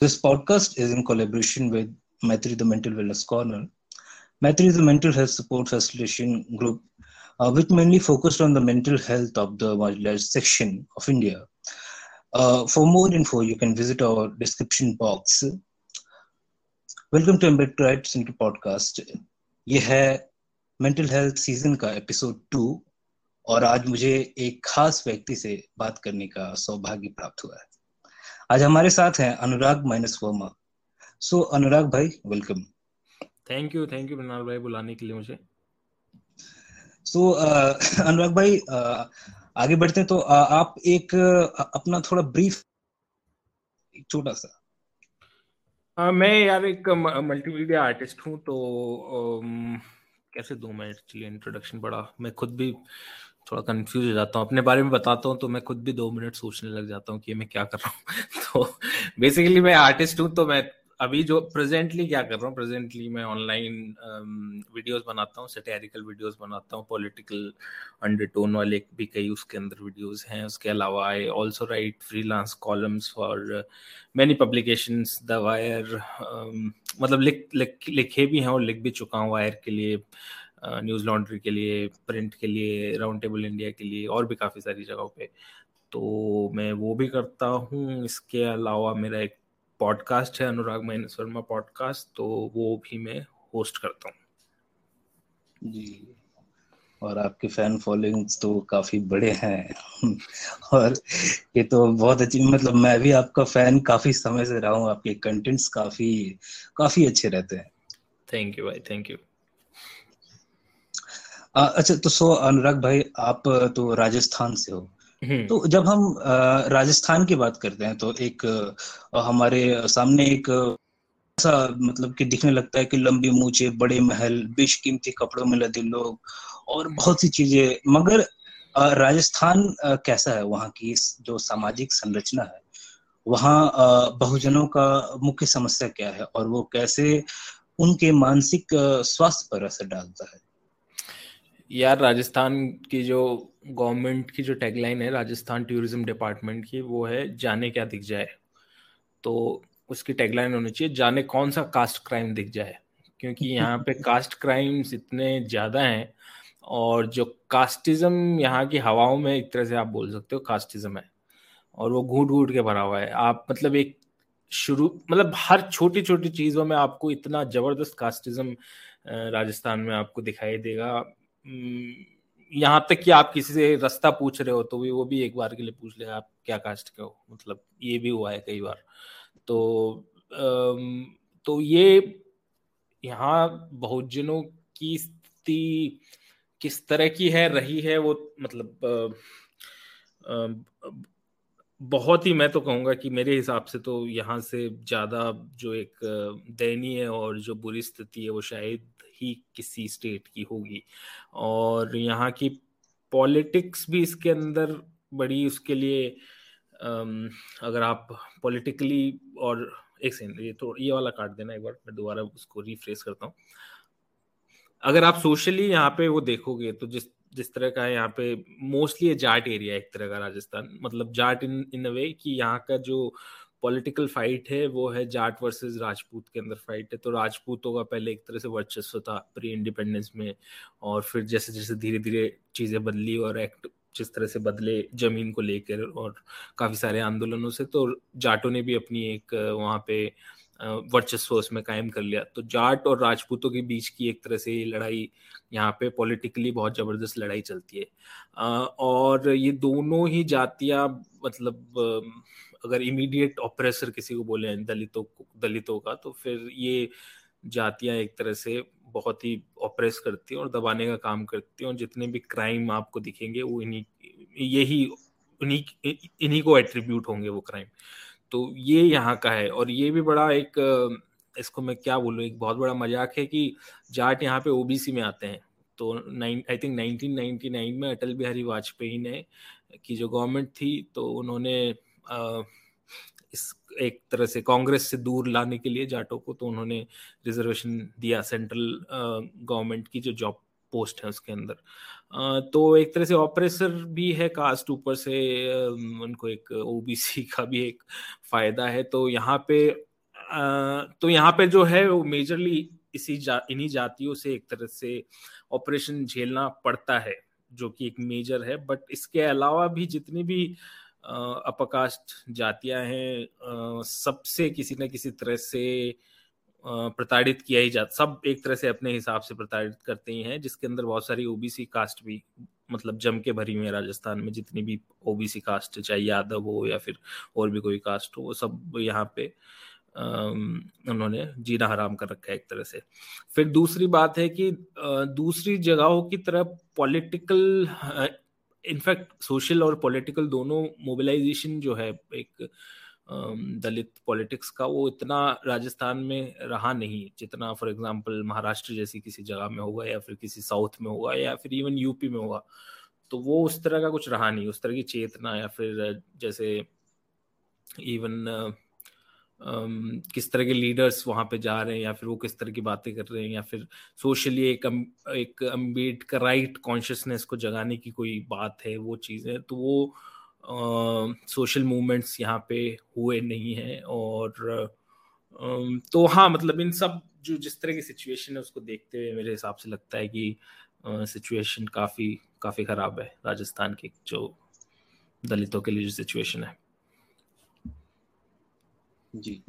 This podcast is in collaboration with Maitri, the Mental Wellness Corner. Maitri is a mental health support facilitation group uh, which mainly focused on the mental health of the marginalized section of India. Uh, for more info, you can visit our description box. Welcome to embed rights इनके podcast ये है mental health season का episode to और आज मुझे एक खास व्यक्ति से बात करने का सौभाग्य प्राप्त हुआ है आज हमारे साथ हैं अनुराग माइनस वर्मा। सो अनुराग भाई welcome thank you thank you Mrinal भाई बुलाने के लिए मुझे। सो so, uh, अनुराग भाई uh, आगे बढ़ते हैं तो uh, आप एक uh, अपना थोड़ा ब्रीफ एक छोटा सा। Uh, मैं यार एक मल्टीमीडिया आर्टिस्ट हूँ तो um, कैसे दूँ मैं एक्चुअली इंट्रोडक्शन बड़ा? मैं खुद भी थोड़ा कंफ्यूज हो जाता हूँ। अपने बारे में बताता हूँ तो मैं खुद भी दो मिनट सोचने लग जाता हूँ कि मैं क्या कर रहा हूँ। तो बेसिकली मैं आर्टिस्ट हूँ तो मैं अभी जो प्रेजेंटली क्या कर रहा हूँ प्रेजेंटली मैं ऑनलाइन वीडियोस um, बनाता हूँ सटेरिकल वीडियोस बनाता हूँ पॉलिटिकल अंडरटोन वाले भी कई उसके अंदर वीडियोस हैं। उसके अलावा I also write freelance columns for many publications the Wire मतलब लिख लिख लिखे भी हैं और लिख भी चुका हूँ। वायर के लिए न्यूज़ लॉन्ड्री के लिए प्रिंट के लिए राउंड टेबल इंडिया के लिए और भी काफ़ी सारी जगहों पे। तो मैं वो भी करता हूँ। इसके अलावा मेरा एक पॉडकास्ट है अनुराग महेंद्र शर्मा पॉडकास्ट तो वो भी मैं होस्ट करता हूँ। जी। और आपके फ़ैन फॉलोइंग्स तो काफ़ी बड़े हैं। और ये तो बहुत अच्छी मतलब मैं भी आपका फ़ैन काफ़ी समय से रहा हूँ। आपके कंटेंट्स काफ़ी काफ़ी अच्छे रहते हैं। थैंक यू भाई थैंक यू अच्छा तो सो अनुराग भाई आप तो राजस्थान से हो। हम्म। तो जब हम राजस्थान की बात करते हैं तो एक हमारे सामने एक ऐसा मतलब कि दिखने लगता है कि लंबी मूछे बड़े महल बेशकीमती कपड़ों में लदे लोग और बहुत सी चीज़ें। मगर राजस्थान कैसा है? वहाँ की जो सामाजिक संरचना है वहाँ बहुजनों का मुख्य समस्या क्या है? और वो कैसे उनके मानसिक स्वास्थ्य पर असर डालता है? यार राजस्थान की जो गवर्नमेंट की जो टैगलाइन है राजस्थान टूरिज़्म डिपार्टमेंट की वो है जाने क्या दिख जाए। तो उसकी टैगलाइन होनी चाहिए जाने कौन सा कास्ट क्राइम दिख जाए। क्योंकि यहाँ पे कास्ट क्राइम्स इतने ज़्यादा हैं और जो कास्टिज्म यहाँ की हवाओं में एक तरह से आप बोल सकते हो कास्टिज्म है और वो घूट घूट के भरा हुआ है। आप मतलब एक शुरू मतलब हर छोटी छोटी चीज़ों में आपको इतना ज़बरदस्त कास्टिज्म राजस्थान में आपको दिखाई देगा। यहाँ तक कि आप किसी से रास्ता पूछ रहे हो तो भी वो भी एक बार के लिए पूछ ले, आप क्या कास्ट के हो? मतलब ये भी हुआ है कई बार। तो तो ये यहाँ बहुजनों की स्थिति किस तरह की है, रही है, वो मतलब बहुत ही मैं तो कहूँगा कि मेरे हिसाब से तो यहाँ से ज़्यादा जो एक दयनीय और जो बुरी स्थिति है वो शायद ही किसी स्टेट की होगी। और यहाँ की पॉलिटिक्स भी इसके अंदर बड़ी उसके लिए अगर आप पॉलिटिकली और एक सेकंड ये तो ये वाला काट देना एक बार, मैं दोबारा उसको रिफ्रेश करता हूँ। अगर आप सोशली यहाँ पे वो देखोगे तो जिस जिस तरह का है यहाँ पे मोस्टली जाट एरिया एक तरह का राजस्थान। मतलब जाट इन इन अ वे कि यहाँ का जो पॉलिटिकल फाइट है, वो है जाट वर्सेस राजपूत के अंदर फाइट है। तो राजपूतों का पहले एक तरह से वर्चस्व था प्री इंडिपेंडेंस में और फिर जैसे जैसे धीरे धीरे चीज़ें बदली और एक्ट जिस तरह से बदले ज़मीन को लेकर और काफ़ी सारे आंदोलनों से तो जाटों ने भी अपनी एक, वहाँ पे वर्चस्व उसमें कायम कर लिया। तो जाट और राजपूतों के बीच की एक तरह से ये लड़ाई, यहाँ पे पॉलिटिकली बहुत ज़बरदस्त लड़ाई चलती है। और ये दोनों ही जातियाँ मतलब अगर इमीडिएट ऑपरेसर किसी को बोले दलितों दलितों का तो फिर ये जातियाँ एक तरह से बहुत ही ऑपरेस करती हैं और दबाने का काम करती हैं और जितने भी क्राइम आपको दिखेंगे, वो इन्हीं, यही इन्हीं इन्हीं को एट्रीब्यूट होंगे वो क्राइम तो ये यहाँ का है और ये भी बड़ा एक, इसको मैं क्या बोलूँ, एक बहुत बड़ा मज़ाक है कि जाट यहाँ पे ओबीसी में आते हैं। तो नाइन आई थिंक 1999 में अटल बिहारी वाजपेयी ने, की जो गवर्नमेंट थी तो उन्होंने इस एक तरह से कांग्रेस से दूर लाने के लिए जाटों को तो उन्होंने रिजर्वेशन दिया सेंट्रल गवर्नमेंट की जो जॉब पोस्ट है उसके अंदर। तो एक तरह से ऑपरेसर भी है कास्ट ऊपर से उनको एक ओबीसी का भी एक फ़ायदा है। तो यहाँ पे तो यहाँ पे जो है वो मेजरली इसी जा, इन्हीं जातियों से एक तरह से ऑपरेशन झेलना पड़ता है जो कि एक मेजर है। बट इसके अलावा भी जितनी भी अपकास्ट जातियाँ हैं सबसे किसी न किसी तरह से प्रताड़ित किया ही जाता सब एक तरह से अपने हिसाब से प्रताड़ित करते ही हैं, जिसके अंदर बहुत सारी ओबीसी कास्ट भी मतलब जम के भरी हुई है राजस्थान में, जितनी भी ओबीसी कास्ट, चाहे यादव हो या फिर और भी कोई कास्ट हो, वो सब यहाँ पे उन्होंने जीना हराम कर रखा है एक तरह से। फिर दूसरी बात है कि दूसरी जगहों की तरफ़ पॉलिटिकल इनफैक्ट सोशल और पॉलिटिकल दोनों मोबिलाइजेशन जो है, एक दलित पॉलिटिक्स का, वो इतना राजस्थान में रहा नहीं जितना फॉर एग्जांपल महाराष्ट्र जैसी किसी जगह में होगा या फिर किसी साउथ में होगा या फिर इवन यूपी में होगा। तो वो उस तरह का कुछ रहा नहीं, उस तरह की चेतना या फिर जैसे इवन किस तरह के लीडर्स वहाँ पे जा रहे हैं या फिर वो किस तरह की बातें कर रहे हैं या फिर सोशली एक एक अंबेडकर राइट कॉन्शियसनेस को जगाने की कोई बात है, वो चीज़ें तो वो सोशल मूवमेंट्स यहाँ पे हुए नहीं हैं और तो हाँ मतलब इन सब जो जिस तरह की सिचुएशन है उसको देखते हुए मेरे हिसाब से लगता है कि सिचुएशन काफ़ी काफ़ी ख़राब है राजस्थान की जो दलितों के लिए जो सिचुएशन है। जी।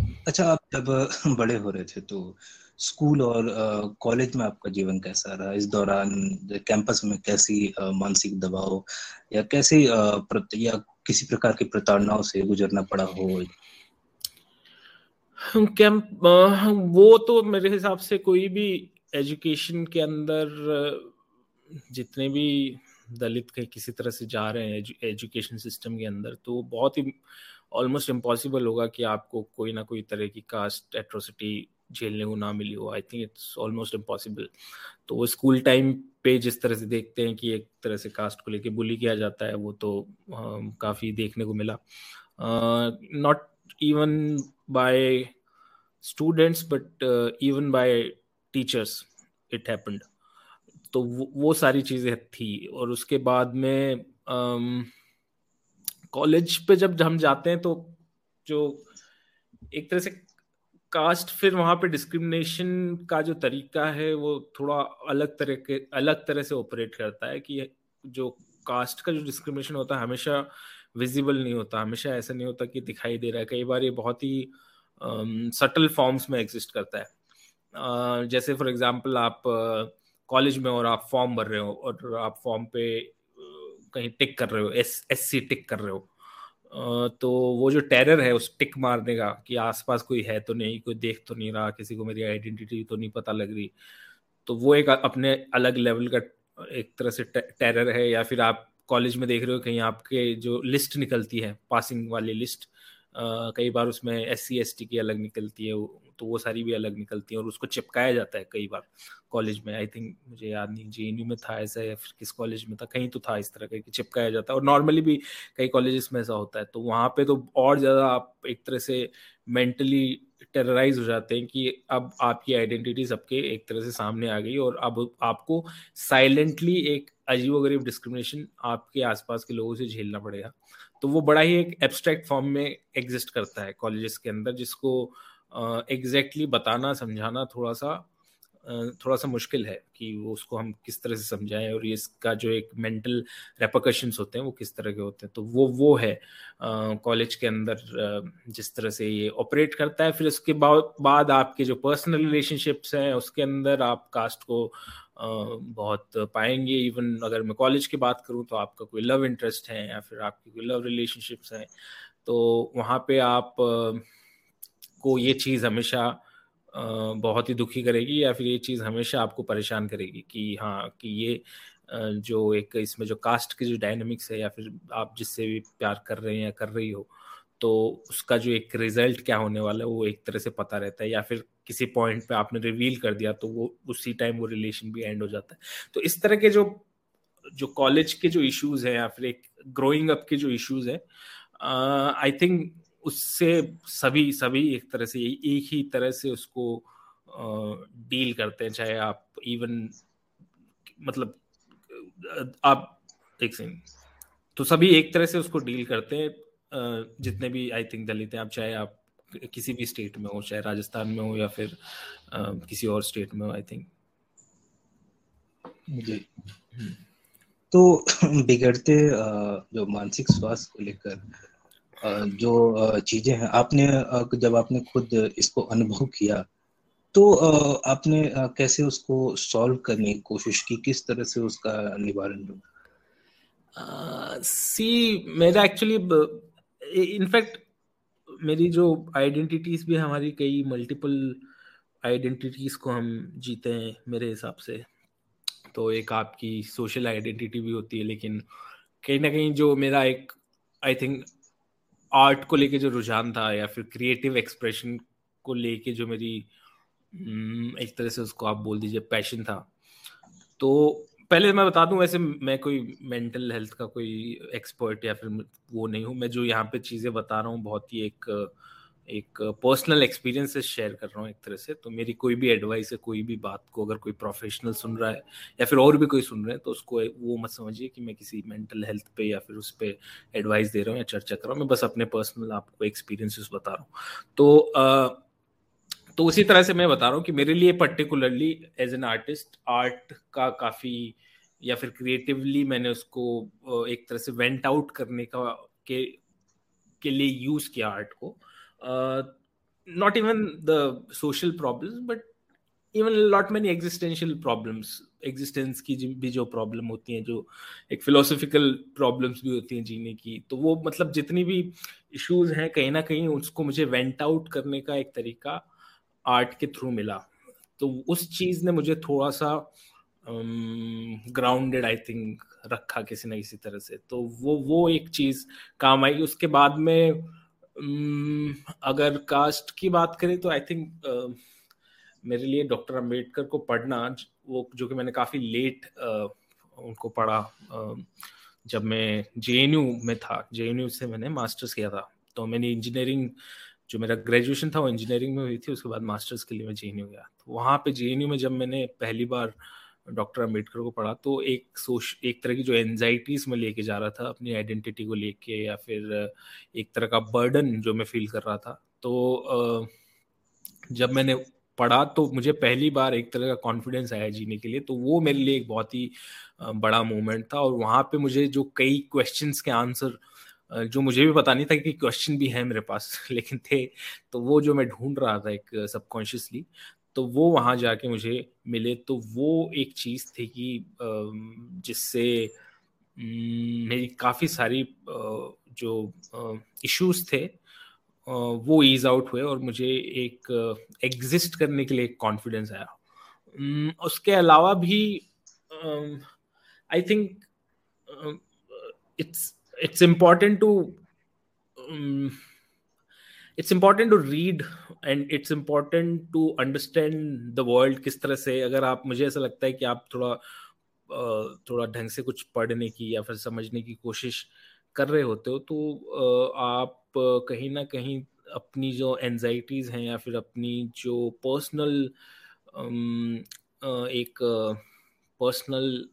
अच्छा आप जब, बड़े हो रहे थे तो स्कूल और कॉलेज में आपका जीवन कैसा रहा? इस दौरान कैंपस में कैसी मानसिक दबाव या कैसे या किसी प्रकार की प्रताड़नाओं से गुजरना पड़ा हो? कैंप वो तो मेरे हिसाब से कोई भी एजुकेशन के अंदर, जितने भी दलित के किसी तरह से जा रहे हैं एजुकेशन सिस्टम के अंदर तो बहुत ही ऑलमोस्ट इम्पॉसिबल होगा कि आपको कोई ना कोई तरह की कास्ट एट्रोसिटी झेलने को ना मिली हो। I think it's almost impossible तो वो स्कूल टाइम पे जिस तरह से देखते हैं कि एक तरह से कास्ट को लेके बुली किया जाता है वो तो uh, काफ़ी देखने को मिला। Not even by students but even by teachers it happened तो वो, वो सारी चीज़ें थी। और उसके बाद में um, कॉलेज पे जब हम जाते हैं तो जो एक तरह से कास्ट फिर वहाँ पे डिस्क्रिमिनेशन का जो तरीका है वो थोड़ा अलग तरह के अलग तरह से ऑपरेट करता है कि जो कास्ट का जो डिस्क्रिमिनेशन होता है हमेशा विजिबल नहीं होता हमेशा ऐसा नहीं होता कि दिखाई दे रहा है। कई बार ये बहुत ही सटल फॉर्म्स में एग्जिस्ट करता है। uh, जैसे फॉर एग्जांपल आप कॉलेज uh, में और आप फॉर्म भर रहे हो और आप फॉर्म पे कहीं टिक कर रहे हो, एस एस सी टिक कर रहे हो। तो वो जो टेरर है उस टिक मारने का कि आसपास कोई है तो नहीं, कोई देख तो नहीं रहा, किसी को मेरी आइडेंटिटी तो नहीं पता लग रही। तो वो एक अपने अलग लेवल का एक तरह से टेरर है या फिर आप कॉलेज में देख रहे हो कहीं आपके जो लिस्ट निकलती है पासिंग वाली लिस्ट कई बार उसमें एस सी एस टी की अलग निकलती है तो वो सारी भी अलग निकलती है और उसको चिपकाया जाता है कई बार कॉलेज में। आई थिंक मुझे याद नहीं जे एन यू में था ऐसा या फिर किस कॉलेज में था, कहीं तो था इस तरह का कि चिपकाया जाता है। और नॉर्मली भी कई कॉलेज में ऐसा होता है तो वहाँ पे तो और ज़्यादा आप एक तरह से मेंटली टेरराइज हो जाते हैं कि अब आपकी आइडेंटिटी सबके एक तरह से सामने आ गई और अब आपको साइलेंटली एक अजीब गरीब डिस्क्रिमिनेशन आपके आसपास के लोगों से झेलना पड़ेगा। तो वो बड़ा ही एक एब्स्ट्रैक्ट फॉर्म में एग्जिस्ट करता है कॉलेजेस के अंदर जिसको एग्जैक्टली uh, exactly बताना समझाना थोड़ा सा थोड़ा सा मुश्किल है कि वो उसको हम किस तरह से समझाएँ और इसका जो एक मेंटल रेपोकशंस होते हैं वो किस तरह के होते हैं। तो वो वो है कॉलेज के अंदर जिस तरह से ये ऑपरेट करता है। फिर उसके बाद आपके जो पर्सनल रिलेशनशिप्स हैं उसके अंदर आप कास्ट को बहुत पाएँगे। इवन अगर मैं कॉलेज की बात करूँ तो आपका कोई लव इंटरेस्ट है या फिर आपकी कोई लव रिलेशनशिप्स हैं तो वहाँ पे आप को ये चीज़ हमेशा बहुत ही दुखी करेगी या फिर ये चीज़ हमेशा आपको परेशान करेगी कि हाँ कि ये जो एक इसमें जो कास्ट की जो डायनेमिक्स है या फिर आप जिससे भी प्यार कर रहे हैं या कर रही हो तो उसका जो एक रिज़ल्ट क्या होने वाला है, वो एक तरह से पता रहता है या फिर किसी पॉइंट पे आपने रिवील कर दिया तो वो उसी टाइम वो रिलेशन भी एंड हो जाता है। तो इस तरह के जो जो कॉलेज के जो इश्यूज़ हैं या फिर एक ग्रोइंग अप के जो इश्यूज़ हैं आई थिंक उससे सभी सभी एक तरह से एक ही तरह से उसको डील uh, करते हैं चाहे आप इवन मतलब आप एक सेकंड तो सभी एक तरह से उसको डील करते हैं जितने भी आई थिंक दलित हैं आप चाहे आप किसी भी स्टेट में हो चाहे राजस्थान में हो या फिर आ, किसी और स्टेट में हो आई थिंक जी। हम्म। तो बिगड़ते जो मानसिक स्वास्थ्य को लेकर जो चीज़ें हैं आपने जब आपने खुद इसको अनुभव किया तो आपने कैसे उसको सॉल्व करने की कोशिश की? किस तरह से उसका निवारण ढूंढा सी मेरा एक्चुअली इनफैक्ट मेरी जो आइडेंटिटीज भी हमारी कई मल्टीपल आइडेंटिटीज को हम जीते हैं मेरे हिसाब से। तो एक आपकी सोशल आइडेंटिटी भी होती है लेकिन कहीं ना कहीं जो मेरा एक आई थिंक आर्ट को लेके जो रुझान था या फिर क्रिएटिव एक्सप्रेशन को लेके जो मेरी हम्म, एक तरह से उसको आप बोल दीजिए पैशन था। तो पहले मैं बता दूँ वैसे मैं कोई मेंटल हेल्थ का कोई एक्सपर्ट या फिर वो नहीं हूँ। मैं जो यहाँ पे चीज़ें बता रहा हूँ बहुत ही एक एक पर्सनल एक्सपीरियंसेस शेयर कर रहा हूँ एक तरह से। तो मेरी कोई भी एडवाइस है कोई भी बात को अगर कोई प्रोफेशनल सुन रहा है या फिर और भी कोई सुन रहे हैं तो उसको वो मत समझिए कि मैं किसी मेंटल हेल्थ पे या फिर उस पर एडवाइस दे रहा हूँ या चर्चा कर रहा हूँ। मैं बस अपने पर्सनल आपको एक्सपीरियंसेस बता रहा हूँ। तो आ, तो उसी तरह से मैं बता रहा हूँ कि मेरे लिए particularly as an artist art का काफ़ी या फिर क्रिएटिवली मैंने उसको एक तरह से वेंट आउट करने का, के के लिए यूज़ किया आर्ट को। Not even the social problems but even lot many existential problems existence की भी जो प्रॉब्लम होती हैं, जो एक फिलोसफिकल प्रॉब्लम्स भी होती हैं जीने की तो वो मतलब जितनी भी इश्यूज़ हैं, कहीं ना कहीं उसको मुझे वेंट आउट करने का एक तरीका आर्ट के थ्रू मिला। तो उस चीज़ ने मुझे थोड़ा सा ग्राउंडेड आई थिंक रखा किसी न किसी तरह से। तो वो वो एक चीज़ काम आई। उसके बाद में um, अगर कास्ट की बात करें तो आई थिंक मेरे लिए डॉक्टर अंबेडकर को पढ़ना वो जो कि मैंने काफ़ी लेट uh, उनको पढ़ा uh, जब मैं जेएनयू में था। जेएनयू से मैंने मास्टर्स किया था। तो मैंने इंजीनियरिंग जो मेरा ग्रेजुएशन था वो इंजीनियरिंग में हुई थी, उसके बाद मास्टर्स के लिए मैं जे गया। तो वहाँ पे जे में जब मैंने पहली बार डॉक्टर अंबेडकर को पढ़ा तो एक सोश एक तरह की जो एनजाइटीज में लेके जा रहा था, अपनी आइडेंटिटी को लेके या फिर एक तरह का बर्डन जो मैं फील कर रहा था। तो जब मैंने पढ़ा तो मुझे पहली बार एक तरह का कॉन्फिडेंस आया जीने के लिए। तो वो मेरे लिए एक बहुत ही बड़ा मोमेंट था और वहाँ पे मुझे जो कई क्वेश्चंस के आंसर जो मुझे भी पता नहीं था कि क्वेश्चन भी है मेरे पास, लेकिन थे तो वो जो मैं ढूंढ रहा था एक सबकॉन्शियसली तो वो वहाँ जाके मुझे मिले। तो वो एक चीज़ थी कि जिससे मेरी काफ़ी सारी जो इश्यूज़ थे वो ईज आउट हुए और मुझे एक एग्जिस्ट करने के लिए कॉन्फिडेंस आया। उसके अलावा भी I think it's it's important to um, it's important to read and it's important to understand the world किस तरह से अगर आप मुझे ऐसा लगता है कि आप थोड़ा थोड़ा ढंग से कुछ पढ़ने की या फिर समझने की कोशिश कर रहे होते हो तो आप कहीं ना कहीं अपनी जो एनजाइटीज हैं या फिर अपनी जो पर्सनल एक पर्सनल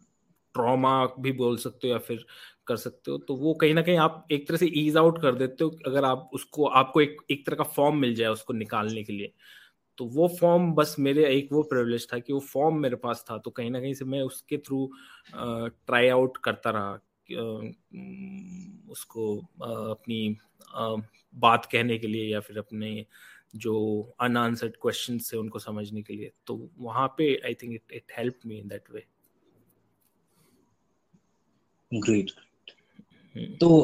ट्रॉमा भी बोल सकते हो या फिर कर सकते हो तो वो कहीं ना कहीं आप एक तरह से ईज आउट कर देते हो अगर आप उसको, आपको एक एक तरह का फॉर्म मिल जाए उसको निकालने के लिए। तो वो फॉर्म बस मेरे, एक वो प्रिविलेज था कि वो फॉर्म मेरे पास था तो कहीं ना कहीं से मैं उसके थ्रू ट्राई आउट करता रहा उसको अपनी बात कहने के लिए या फिर अपने जो अनआंसर्ड क्वेश्चन से उनको समझने के लिए। तो वहाँ पे I think it it help me in that way great तो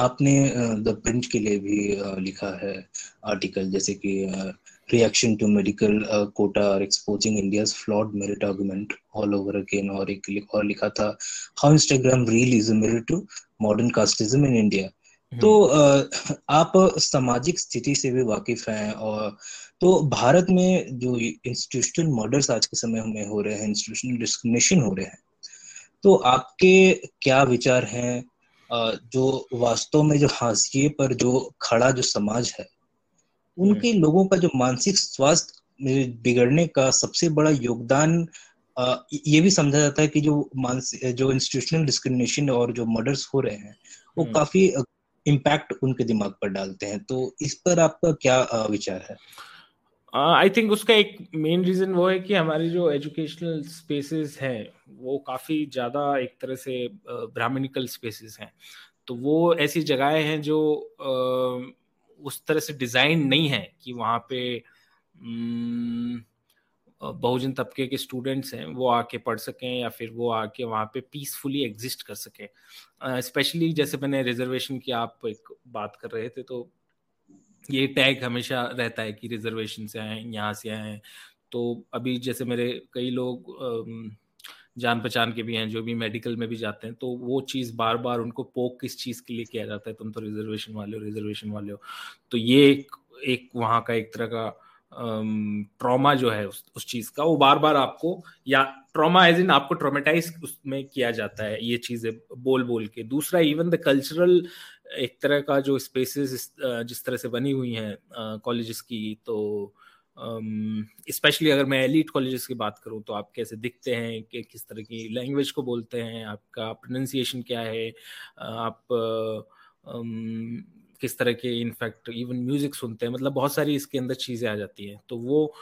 आपने द प्रिंट के लिए भी लिखा है आर्टिकल जैसे कि रिएक्शन टू मेडिकल कोटा और exposing India's flawed merit argument all over again और एक और लिखा था how Instagram reel is a mirror to modern casteism in India तो आप सामाजिक स्थिति से भी वाकिफ हैं और तो भारत में जो इंस्टीट्यूशनल मर्डर्स आज के समय में हो रहे हैं इंस्टीट्यूशनल डिस्क्रिमिनेशन हो रहे हैं तो आपके क्या विचार हैं? जो वास्तव में जो हाशिए पर जो खड़ा जो समाज है उनके हम्म। लोगों का जो मानसिक स्वास्थ्य बिगड़ने का सबसे बड़ा योगदान ये भी समझा जाता है कि जो मानसिक जो इंस्टीट्यूशनल डिस्क्रिमिनेशन और जो मर्डर्स हो रहे हैं वो हम्म। काफ़ी इम्पैक्ट उनके दिमाग पर डालते हैं तो इस पर आपका क्या विचार है आई uh, थिंक उसका एक मेन रीजन वो है कि हमारी जो एजुकेशनल स्पेसेस हैं वो काफ़ी ज़्यादा एक तरह से ब्राह्मणिकल स्पेसेस हैं। तो वो ऐसी जगहें हैं जो uh, उस तरह से डिज़ाइन नहीं है कि वहाँ पे बहुजन तबके के स्टूडेंट्स हैं वो आके पढ़ सकें या फिर वो आके वहाँ पे पीसफुली एग्जिस्ट कर सकें। स्पेशली uh, जैसे मैंने रिजर्वेशन की आप एक बात कर रहे थे तो ये टैग हमेशा रहता है कि रिजर्वेशन से आए, यहाँ से आए। तो अभी जैसे मेरे कई लोग जान पहचान के भी हैं, जो भी मेडिकल में भी जाते हैं तो वो चीज़ बार बार उनको पोक किस चीज़ के लिए किया जाता है, तुम तो रिजर्वेशन वाले हो रिजर्वेशन वाले हो। तो ये एक एक वहाँ का एक तरह का ट्रॉमा जो है उस उस चीज़ का, वो बार बार आपको, या ट्रॉमा एज इन आपको ट्रोमेटाइज उसमें किया जाता है, ये चीज़ें बोल बोल के। दूसरा इवन द कल्चरल एक तरह का जो स्पेसेस जिस तरह से बनी हुई हैं कॉलेजेस की तो स्पेशली अगर मैं एलिट कॉलेजेस की बात करूँ तो आप कैसे दिखते हैं कि किस तरह की लैंग्वेज को बोलते हैं आपका प्रोनाउंसिएशन क्या है आप um, किस तरह के इनफैक्ट इवन म्यूज़िक सुनते हैं मतलब बहुत सारी इसके अंदर चीज़ें आ जाती हैं। तो वो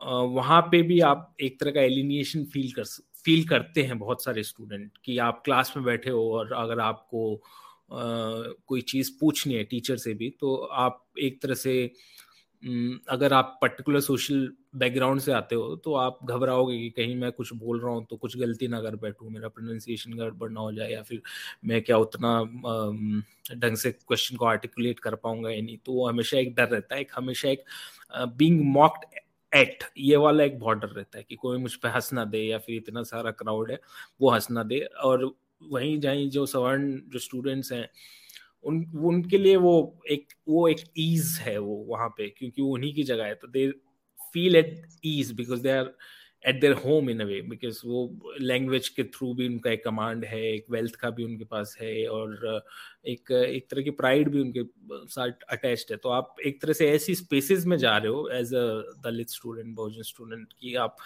वहाँ पे भी आप एक तरह का एलिनिएशन फील कर फील करते हैं बहुत सारे स्टूडेंट कि आप क्लास में बैठे हो और अगर आपको कोई चीज़ पूछनी है टीचर से भी तो आप एक तरह से अगर आप पर्टिकुलर सोशल बैकग्राउंड से आते हो तो आप घबराओगे कि कहीं मैं कुछ बोल रहा हूँ तो कुछ गलती ना कर बैठूँ, मेरा प्रोनाउंसिएशन गड़बड़ ना हो जाए या फिर मैं क्या उतना ढंग से क्वेश्चन को आर्टिकुलेट कर पाऊँगा या नहीं तो वो हमेशा एक डर रहता है, एक हमेशा एक बींग मॉक्ड एट ये वाला एक बॉर्डर रहता है कि कोई मुझ पर हंस ना दे या फिर इतना सारा क्राउड है, वो हंस ना दे और वहीं जहीं जो सवर्ण, जो स्टूडेंट्स हैं, उन, उनके लिए वो एक वो एक ईज है वो, वहाँ पे, क्योंकि वो उन्हीं की जगह है तो they feel at ease because they are at their home in a way because वो लैंग्वेज के थ्रू भी उनका एक कमांड है, एक वेल्थ का भी उनके पास है, और एक एक तरह की प्राइड भी उनके साथ अटैच्ड है। तो आप एक तरह से ऐसी स्पेसेस में जा रहे हो as a Dalit student Bahujan student की आप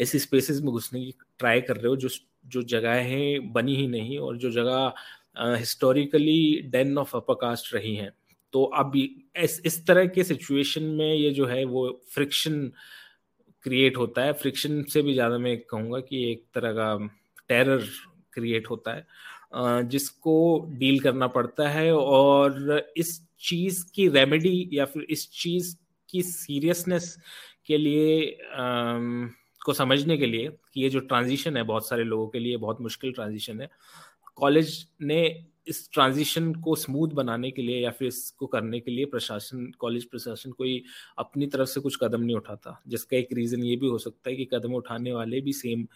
ऐसी स्पेसेस में घुसने की ट्राई कर रहे हो, जो जो जगहें बनी ही नहीं और जो जगह historically den of upper caste रही हैं। तो अब इस इस तरह के सिचुएशन में ये जो है वो फ्रिक्शन क्रिएट होता है। फ्रिक्शन से भी ज़्यादा मैं कहूँगा कि एक तरह का टेरर क्रिएट होता है जिसको डील करना पड़ता है और इस चीज़ की रेमेडी या फिर इस चीज़ की सीरियसनेस के लिए को समझने के लिए कि ये जो ट्रांजिशन है बहुत सारे लोगों के लिए बहुत मुश्किल ट्रांजिशन है। कॉलेज ने इस ट्रांजिशन को स्मूथ बनाने के लिए या फिर इसको करने के लिए प्रशासन कॉलेज प्रशासन कोई अपनी तरफ़ से कुछ कदम नहीं उठाता, जिसका एक रीज़न ये भी हो सकता है कि कदम उठाने वाले भी सेम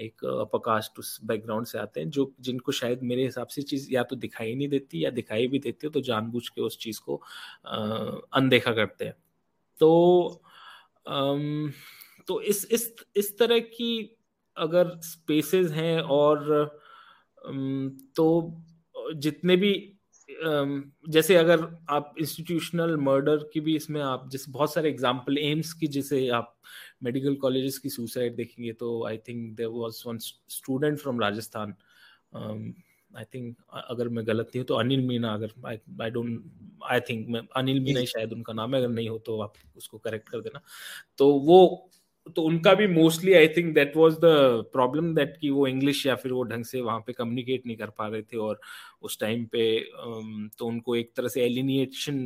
एक अपकास्ट उस बैकग्राउंड से आते हैं, जो जिनको शायद मेरे हिसाब से चीज़ या तो दिखाई नहीं देती या दिखाई भी देती हो तो जानबूझ के उस चीज़ को अनदेखा करते हैं। तो तो इस इस इस तरह की अगर स्पेसेस हैं और तो जितने भी जैसे अगर आप इंस्टीट्यूशनल मर्डर की भी इसमें आप जैसे बहुत सारे एग्जांपल एम्स की जैसे आप मेडिकल कॉलेजेस की सुसाइड देखेंगे तो I think there was one student from Rajasthan I think अगर मैं गलत नहीं हूँ तो अनिल मीना अगर आई डोंट आई थिंक मैं अनिल मीना ही शायद उनका नाम है अगर नहीं हो तो आप उसको करेक्ट कर देना। तो वो तो उनका भी mostly I think that was the problem that कि वो इंग्लिश या फिर वो ढंग से वहाँ पे कम्युनिकेट नहीं कर पा रहे थे और उस टाइम पे तो उनको एक तरह से एलिनिएशन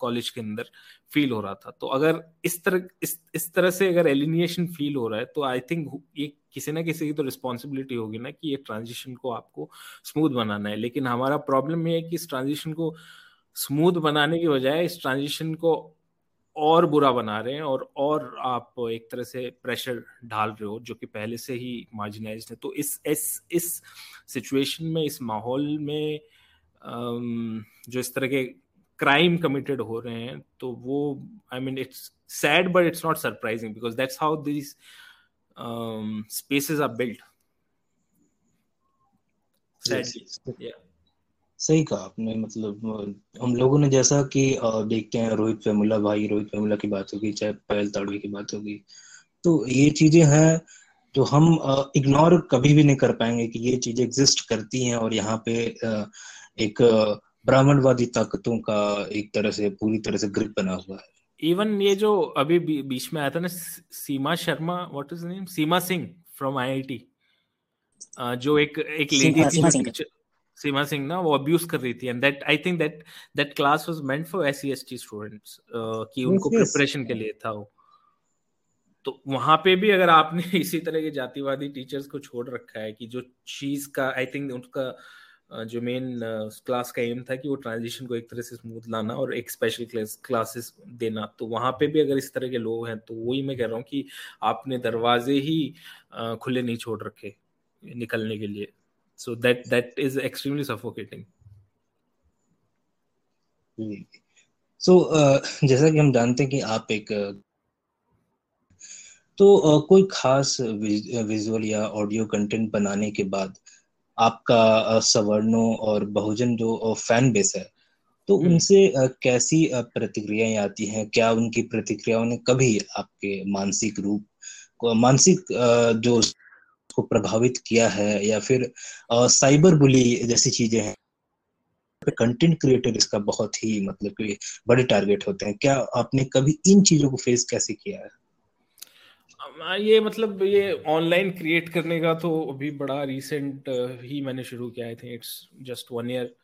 कॉलेज के अंदर फील हो रहा था। तो अगर इस तरह, इस इस तरह से अगर एलिनिएशन फील हो रहा है तो आई थिंक ये किसी ना किसी की तो रिस्पॉन्सिबिलिटी होगी ना कि ये ट्रांजिशन को आपको स्मूथ बनाना है। लेकिन हमारा प्रॉब्लम ये है कि इस ट्रांजिशन को स्मूथ बनाने की बजाय इस ट्रांजिशन को और बुरा बना रहे हैं और और आप एक तरह से प्रेशर डाल रहे हो जो कि पहले से ही मार्जिनाइज है। तो इस इस इस सिचुएशन में इस माहौल में जो इस तरह के क्राइम कमिटेड हो रहे हैं तो वो I mean it's sad but it's not surprising because that's how this spaces are built sadly सही कहा आपने मतलब हम लोगों ने जैसा कि देखते हैं रोहित वेमुला भाई रोहित वेमुला की बात होगी चाहे पहल ताड़वी की बात होगी। तो ये चीज़ें हैं जो हम इग्नोर कभी भी नहीं कर पाएँगे कि ये चीज़ें एग्जिस्ट करती हैं और यहाँ पे एक ब्राह्मणवादी ताकतों का एक तरह से पूरी तरह से ग्रिप बना हुआ है। इवन ये जो अभी बीच में आया था ना Seema Sharma what is name Seema Singh from IIT जो एक एक लेडी थी सीमा सिंह ना वो अब्यूज कर रही थी and that I think that that class was meant for SC ST students कि उनको प्रिपरेशन के लिए था वो। तो वहाँ पे भी अगर आपने इसी तरह के जातिवादी टीचर्स को छोड़ रखा है कि जो चीज़ का आई थिंक उनका जो मेन क्लास का एम था कि वो ट्रांजिशन को एक तरह से स्मूथ लाना और एक स्पेशल क्लास क्लासेस देना। तो वहाँ पे भी अगर इस तरह के लोग हैं तो वही मैं कह रहा हूँ कि आपने दरवाजे ही खुले नहीं छोड़ रखे निकलने के लिए। So that that is extremely suffocating so जैसा कि हम जानते हैं कि आप एक तो कोई खास विजुअल या ऑडियो कंटेंट बनाने के बाद आपका सवर्णों और बहुजन जो फ़ैन बेस है तो हम्म। उनसे कैसी प्रतिक्रियाएँ आती हैं? क्या उनकी प्रतिक्रियाओं ने कभी आपके मानसिक रूप मानसिक जो को प्रभावित किया है या फिर आ, साइबर बुली जैसी चीज़ें हैं कंटेंट क्रिएटर इसका बहुत ही मतलब कि बड़े टारगेट होते हैं। क्या आपने कभी इन चीज़ों को फेस कैसे किया है? ये मतलब ये ऑनलाइन क्रिएट करने का तो अभी बड़ा रिसेंट ही मैंने शुरू किया I think it's just one year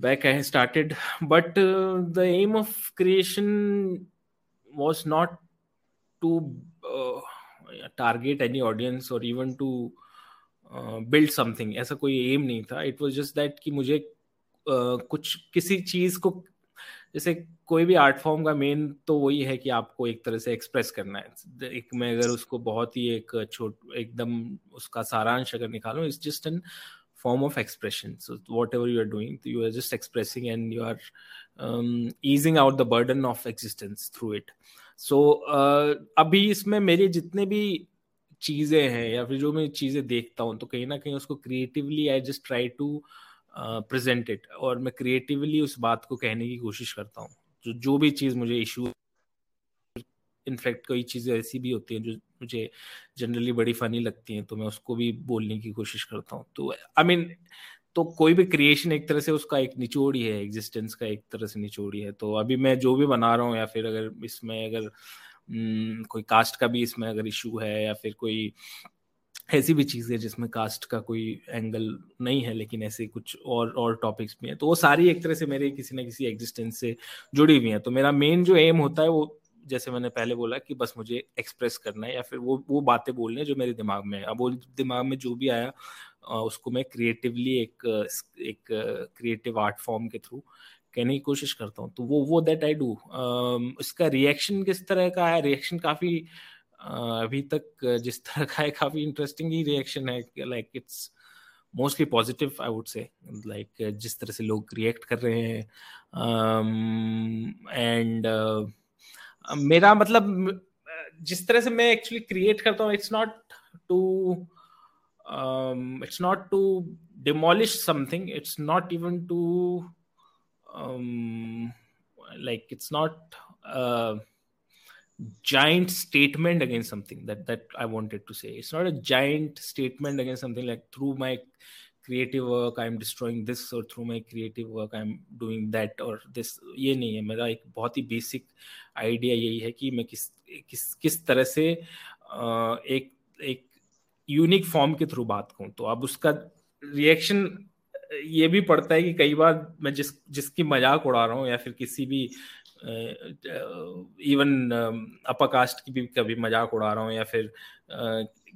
back I started but the aim of creation was not to target any audience और इवन टू बिल्ड समथिंग ऐसा कोई एम नहीं था. इट वॉज़ जस्ट दैट कि मुझे uh, कुछ किसी चीज़ को जैसे कोई भी आर्ट फॉर्म का मेन तो वही है कि आपको एक तरह से एक्सप्रेस करना है. एक मैं अगर उसको बहुत ही एक छोट एकदम उसका सारांश अगर निकालूं it's just an form of expression. So whatever you are doing you are just expressing and you are um, easing out the burden of existence through it. So uh, अभी इसमें मेरे जितने भी चीज़ें हैं या फिर जो मैं चीज़ें देखता हूँ तो कहीं ना कहीं उसको creatively I just try to present it और मैं क्रिएटिवली उस बात को कहने की कोशिश करता हूँ। जो जो भी चीज़ मुझे इशू इनफैक्ट कई चीज़ें ऐसी भी होती हैं जो मुझे जनरली बड़ी फनी लगती हैं तो मैं उसको भी बोलने की कोशिश करता हूँ। तो आई मीन तो कोई भी क्रिएशन एक तरह से उसका एक निचोड़ ही एग्जिस्टेंस का एक तरह से निचोड़ ही। तो अभी मैं जो भी बना रहा हूँ या फिर अगर इसमें अगर न, कोई कास्ट का भी इसमें अगर इशू है या फिर कोई ऐसी भी चीज़ है जिसमें कास्ट का कोई एंगल नहीं है लेकिन ऐसे कुछ और और टॉपिक्स भी हैं तो वो सारी एक तरह से मेरे किसी ना किसी एग्जिस्टेंस से जुड़ी हुई हैं। तो मेरा मेन जो एम होता है वो जैसे मैंने पहले बोला कि बस मुझे एक्सप्रेस करना है या फिर वो वो बातें बोलनी है जो मेरे दिमाग में है। अब वो दिमाग में जो भी आया उसको मैं क्रिएटिवली एक एक क्रिएटिव आर्ट फॉर्म के थ्रू कहने की कोशिश करता हूँ। तो वो वो दैट आई डू इसका रिएक्शन किस तरह का है? रिएक्शन काफ़ी अभी तक जिस तरह का है काफ़ी इंटरेस्टिंग ही रिएक्शन है। Like it's mostly positive I would say like जिस तरह से लोग रिएक्ट कर रहे हैं। एंड um, uh, मेरा मतलब जिस तरह से मैं एक्चुअली क्रिएट करता हूँ it's not to It's not to demolish something it's not even to like it's not giant statement against something that that I wanted to say. It's not a giant statement against something like through my creative work I'm destroying this or through my creative work I'm doing that or this ये नहीं है मेरा एक बहुत ही basic idea यही है कि मैं किस किस किस तरह से एक एक यूनिक फॉर्म के थ्रू बात कहूँ तो अब उसका रिएक्शन ये भी पड़ता है कि कई बार मैं जिस, जिसकी मज़ाक उड़ा रहा हूँ या फिर किसी भी इवन अपर कास्ट की भी कभी मज़ाक उड़ा रहा हूँ या फिर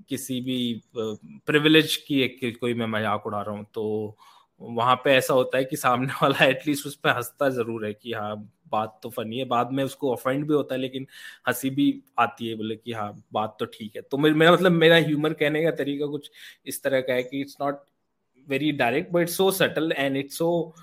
किसी भी प्रिविलेज की एक कोई मैं मज़ाक उड़ा रहा हूँ तो वहाँ पे ऐसा होता है कि सामने वाला एटलीस्ट उस पर हंसता ज़रूर है कि हाँ बात तो फनी है। बाद में उसको ऑफेंड भी होता है लेकिन हँसी भी आती है बोले कि हाँ बात तो ठीक है। तो मेरा मतलब मेरा ह्यूमर कहने का तरीका कुछ इस तरह का है कि it's not very direct but it's so subtle and it's so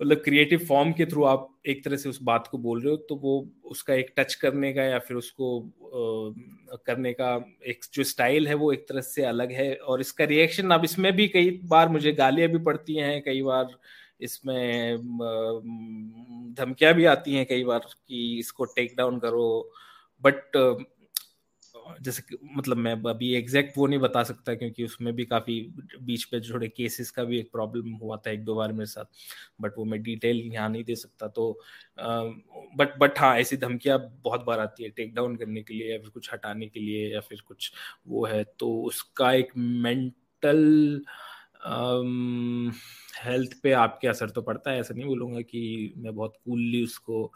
मतलब क्रिएटिव फॉर्म के थ्रू आप एक तरह से उस बात को बोल रहे हो तो वो उसका एक टच करने का या फिर उसको आ, करने का एक जो स्टाइल है वो एक तरह से अलग है। और इसका रिएक्शन अब इसमें भी कई बार मुझे गालियाँ भी पड़ती हैं कई बार इसमें धमकियाँ भी आती हैं कई बार कि इसको टेक डाउन करो। बट जैसे मतलब मैं अभी एग्जैक्ट वो नहीं बता सकता क्योंकि उसमें भी काफ़ी बीच पे थोड़े केसेस का भी एक प्रॉब्लम हुआ था एक दो बार मेरे साथ। बट वो मैं डिटेल यहाँ नहीं दे सकता। तो बट बट हाँ ऐसी धमकियाँ बहुत बार आती है टेक डाउन करने के लिए या फिर कुछ हटाने के लिए या फिर कुछ वो है। तो उसका एक मेंटल हेल्थ पे आपके असर तो पड़ता है, ऐसा नहीं बोलूँगा कि मैं बहुत कूलली उसको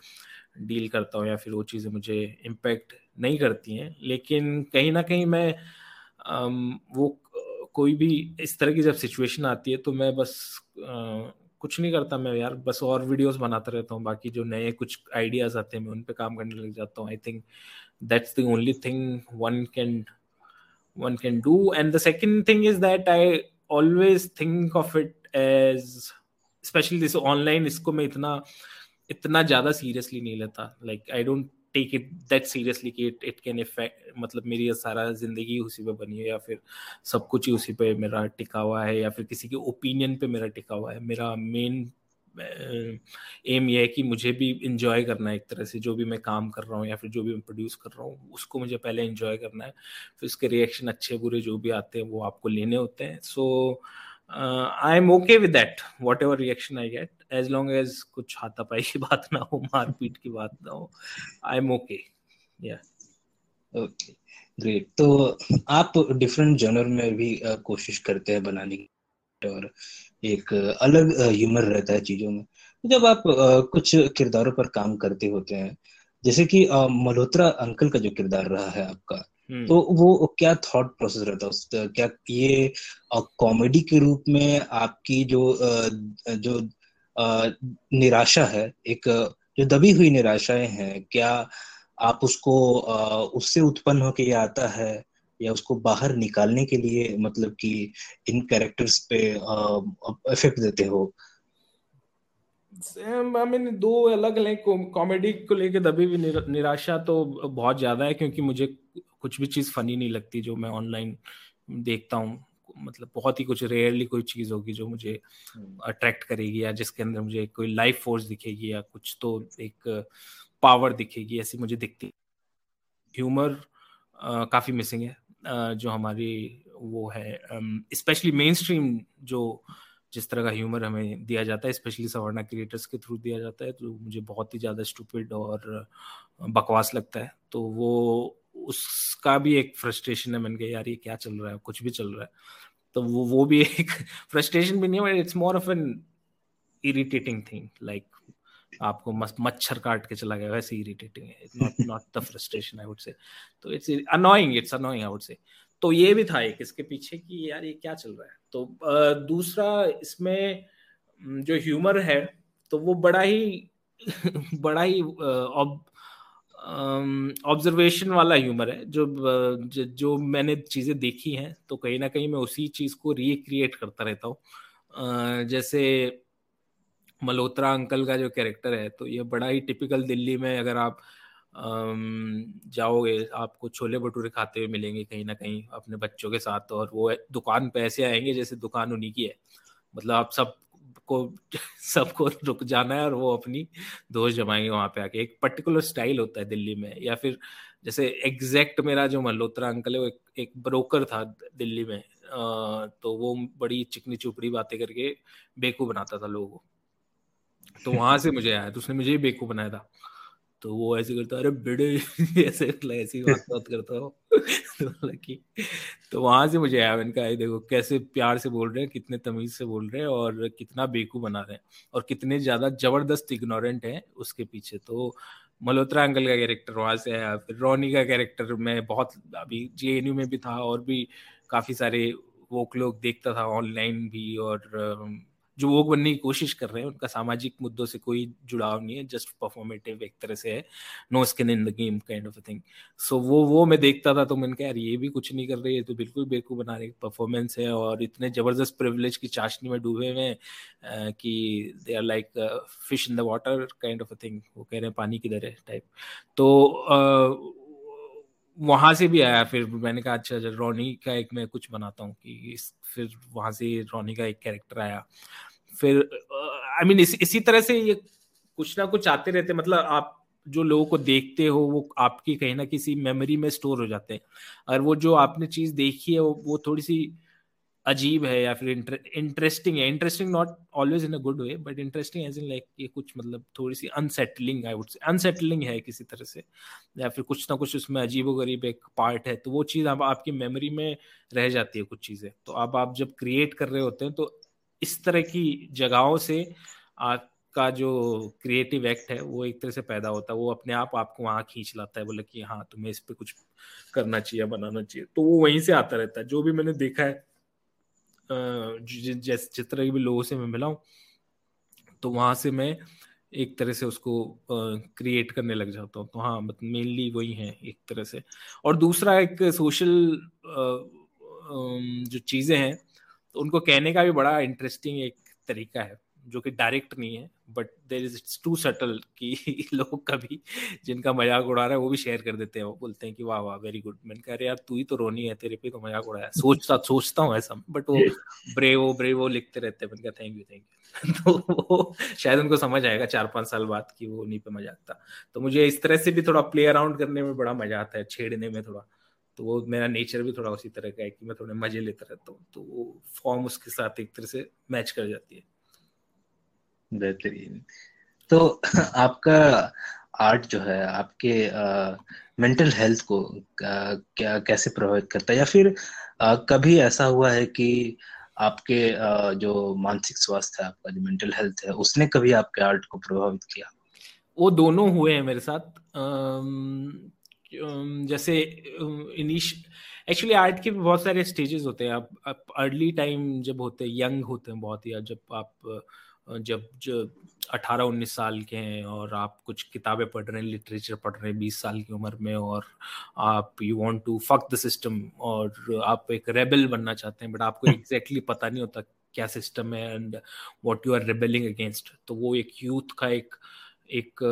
डील करता हूँ या फिर वो चीज़ें मुझे इम्पेक्ट नहीं करती हैं, लेकिन कहीं ना कहीं मैं वो कोई भी इस तरह की जब सिचुएशन आती है तो मैं बस कुछ नहीं करता मैं यार, बस और वीडियोस बनाता रहता हूँ, बाकी जो नए कुछ आइडियाज़ आते हैं मैं उन पे काम करने लग जाता हूँ। I think that's the only thing one can one can do and the second thing is that I always think of it as specially this online इसको मैं इतना इतना ज़्यादा सीरियसली नहीं लेता। Like I don't take it that seriously कि it it can affect मतलब मेरी सारा ज़िंदगी उसी पे बनी है या फिर सब कुछ ही उसी पे मेरा टिका हुआ है या फिर किसी के ओपिनियन पे मेरा टिका हुआ है। मेरा मेन एम ये है कि मुझे भी इंजॉय करना है एक तरह से। जो भी मैं काम कर रहा हूँ या फिर जो भी मैं प्रोड्यूस कर रहा हूँ, उसको मुझे पहले इंजॉय करना है। फिर उसके रिएक्शन अच्छे बुरे जो भी आते हैं, वो आपको लेने होते हैं। So I am okay with that whatever reaction I get as long as कुछ हाथापाई की बात ना हो मारपीट की बात ना हो आई एम ओके ग्रेट तो आप डिफरेंट जनर में भी uh, कोशिश करते हैं बनाने की और एक अलग ह्यूमर रहता है चीज़ों में। तो जब आप कुछ किरदारों पर काम करते होते हैं जैसे कि मल्होत्रा अंकल का जो किरदार रहा है आपका। तो वो क्या थॉट प्रोसेस रहता है क्या ये कॉमेडी के रूप में आपकी जो जो निराशा है एक जो दबी हुई निराशाएँ हैं क्या आप उसको उससे उत्पन्न होके ये आता है या उसको बाहर निकालने के लिए मतलब कि इन कैरेक्टर्स पे इफ़ेक्ट देते हो? आई मीन दो अलग अलग कॉमेडी को लेके दबी भी निराशा तो बहुत ज़्यादा है क्योंकि मुझे कुछ भी चीज़ फनी नहीं लगती जो मैं ऑनलाइन देखता हूँ। मतलब बहुत ही कुछ रेयरली कोई चीज़ होगी जो मुझे अट्रैक्ट हम्म। करेगी या जिसके अंदर मुझे कोई लाइफ फोर्स दिखेगी या कुछ तो एक पावर दिखेगी ऐसी मुझे दिखती ह्यूमर काफ़ी मिसिंग है जो हमारी वो है स्पेशली मेन स्ट्रीम जो जिस तरह का ह्यूमर हमें दिया जाता है स्पेशली सवर्णा क्रिएटर्स के थ्रू दिया जाता है तो मुझे बहुत ही ज़्यादा स्टूपिड और बकवास लगता है। तो वो उसका भी एक फ्रस्ट्रेशन है, मैंने कहा, यार, ये क्या चल रहा है? कुछ भी चल रहा है। तो वो वो भी एक फ्रस्ट्रेशन भी नहीं है it's more of an irritating thing like आपको मच्छर काट के चला गया, वैसे इरिटेटिंग है। Not not the frustration I would say तो it's annoying it's annoying I would say तो ये भी था एक, इसके पीछे कि, यार, ये क्या चल रहा है? तो दूसरा इसमें, जो ह्यूमर है तो वो बड़ा ही बड़ा ही ऑब्जर्वेशन वाला ह्यूमर है, जो जो मैंने चीज़ें देखी हैं तो कहीं ना कहीं मैं उसी चीज़ को रिक्रिएट करता रहता हूँ। जैसे मल्होत्रा अंकल का जो कैरेक्टर है तो ये बड़ा ही टिपिकल दिल्ली में अगर आप जाओगे, आपको छोले भटूरे खाते हुए मिलेंगे कहीं ना कहीं अपने बच्चों के साथ, और वो दुकान पे ऐसे आएँगे जैसे दुकान उन्हीं की है। मतलब आप सब को सबको रुक जाना है और वो अपनी दोष जमाएँगे वहाँ पे आके। एक पर्टिकुलर स्टाइल होता है दिल्ली में या फिर जैसे एग्जैक्ट मेरा जो मल्होत्रा अंकल है वो एक, एक ब्रोकर था दिल्ली में। आ, तो वो बड़ी चिकनी चुपड़ी बातें करके बेकू बनाता था लोगों को। तो वहाँ से मुझे आया तो उसने मुझे बेकू बनाया था। तो वो ऐसे करता अरे बेड़े ऐसे ऐसी बात बात करता हो। तो कि तो वहाँ से मुझे आया। मैंने कहा देखो कैसे प्यार से बोल रहे हैं कितने तमीज से बोल रहे हैं और कितना बेकू बना रहे हैं और कितने ज़्यादा ज़बरदस्त इग्नोरेंट हैं उसके पीछे। तो मल्होत्रा अंकल का कैरेक्टर वहाँ से आया फिर रोनी का कैरेक्टर मैं बहुत अभी जेएनयू में भी था और भी काफ़ी सारे वो लोग देखता था ऑनलाइन भी और जो वो बनने की कोशिश कर रहे हैं उनका सामाजिक मुद्दों से कोई जुड़ाव नहीं है जस्ट परफॉर्मेटिव एक तरह से है no skin in the game kind of thing so वो वो मैं देखता था तो मैंने कहा यार ये भी कुछ नहीं कर रही है तो बिल्कुल बेकू बना रही परफॉर्मेंस है और इतने ज़बरदस्त प्रिविलेज की चाशनी में डूबे हुए हैं कि they are like fish in the water kind of a thing वो कह रहे हैं पानी किधर है? टाइप तो uh, वहाँ से भी आया फिर मैंने कहा अच्छा अच्छा रोनी का एक मैं कुछ बनाता हूँ कि फिर वहाँ से रोनी का एक कैरेक्टर आया। फिर आई मीन इस, इसी तरह से ये कुछ ना कुछ आते रहते मतलब आप जो लोगों को देखते हो वो आपकी कहीं ना किसी मेमोरी में स्टोर हो जाते हैं। और वो जो आपने चीज़ देखी है वो, वो थोड़ी सी अजीब है या फिर इंटरेस्टिंग है। Interesting not always in a good way but interesting as in like ये कुछ मतलब थोड़ी सी unsettling I would say unsettling है किसी तरह से, या फिर कुछ ना कुछ उसमें अजीब गरीब एक पार्ट है। तो वो चीज़ अब आपकी मेमोरी में रह जाती है कुछ चीज़ें। तो अब आप जब क्रिएट कर रहे होते हैं तो इस तरह की जगहों से आपका जो क्रिएटिव एक्ट है, वो एक तरह से पैदा होता है। वो अपने आप आपको वहाँ खींच लाता है, बोले कि हाँ तुम्हें इस पर कुछ करना चाहिए, बनाना चाहिए। तो वो वहीं से आता रहता है। जो भी मैंने देखा है जिस जिस तरह के भी लोगों से मैं मिला हूँ तो वहाँ से मैं एक तरह से उसको क्रिएट करने लग जाता हूँ। तो हाँ मतलब मेनली वही है एक तरह से। और दूसरा एक सोशल जो चीज़ें हैं तो उनको कहने का भी बड़ा इंटरेस्टिंग एक तरीका है। जो कि डायरेक्ट नहीं है but there is it's too subtle कि लोग कभी जिनका मज़ाक उड़ा रहा है वो भी शेयर कर देते हैं वो बोलते हैं कि वाह वाह वेरी गुड मैंने कह रहे यार तू ही तो रोनी है तेरे पे तो मज़ाक उड़ाया सोचता सोचता हूँ ऐसा बट वो ब्रेवो ब्रेवो लिखते रहते हैं मैंने कहा थैंक यू थैंक यू तो वो शायद उनको समझ आएगा चार पाँच साल बाद कि वो उन्हीं पे मज़ाक था। तो मुझे इस तरह से भी थोड़ा प्ले अराउंड करने में बड़ा मज़ा आता है छेड़ने में थोड़ा। तो वो मेरा नेचर भी थोड़ा उसी तरह का है कि मैं थोड़े मज़े लेता रहता हूँ तो वो फॉर्म उसके साथ एक तरह से मैच कर जाती है। बेहतरीन। तो आपका आर्ट जो है आपके मेंटल हेल्थ को आ, क्या कैसे प्रभावित करता है? या फिर आ, कभी ऐसा हुआ है कि आपके आ, जो मानसिक स्वास्थ्य है आपका जो मेंटल हेल्थ है उसने कभी आपके आर्ट को प्रभावित किया? वो दोनों हुए हैं मेरे साथ। जैसे इनिश एक्चुअली आर्ट के बहुत सारे स्टेजेस होते हैं। आप अर्ली टाइम जब होते हैं यंग होते हैं बहुत ही जब आप जब जो अठारह उन्नीस साल के हैं और आप कुछ किताबें पढ़ रहे हैं लिटरेचर पढ़ रहे हैं बीस साल की उम्र में और आप you want to fuck the system और आप एक रेबल बनना चाहते हैं बट आपको एग्जैक्टली exactly पता नहीं होता क्या सिस्टम है and what you are rebelling against तो वो एक यूथ का एक एक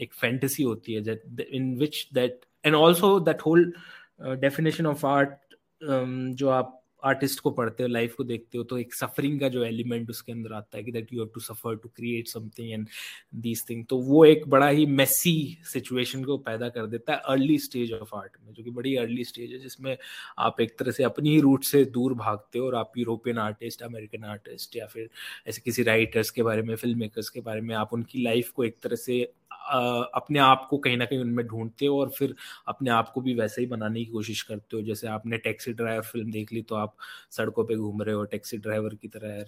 एक फैंटेसी होती है in which that and also that whole definition of art जो आप आर्टिस्ट को पढ़ते हो लाइफ को देखते हो तो एक सफरिंग का जो एलिमेंट उसके अंदर आता है कि that you have to suffer to create something and these thing तो वो एक बड़ा ही मेसी सिचुएशन को पैदा कर देता है अर्ली स्टेज ऑफ़ आर्ट में, जो कि बड़ी अर्ली स्टेज है, जिसमें आप एक तरह से अपनी ही रूट से दूर भागते हो और आप यूरोपियन आर्टिस्ट अमेरिकन आर्टिस्ट या फिर ऐसे किसी राइटर्स के बारे में फ़िल्म मेकर्स के बारे में, आप उनकी लाइफ को एक तरह से अपने आप को कहीं ना कहीं उनमें ढूंढते हो और फिर अपने आप को भी वैसे ही बनाने की कोशिश करते हो। जैसे आपने टैक्सी ड्राइवर फ़िल्म देख ली तो आप सड़कों पे घूम रहे हो टैक्सी ड्राइवर की तरह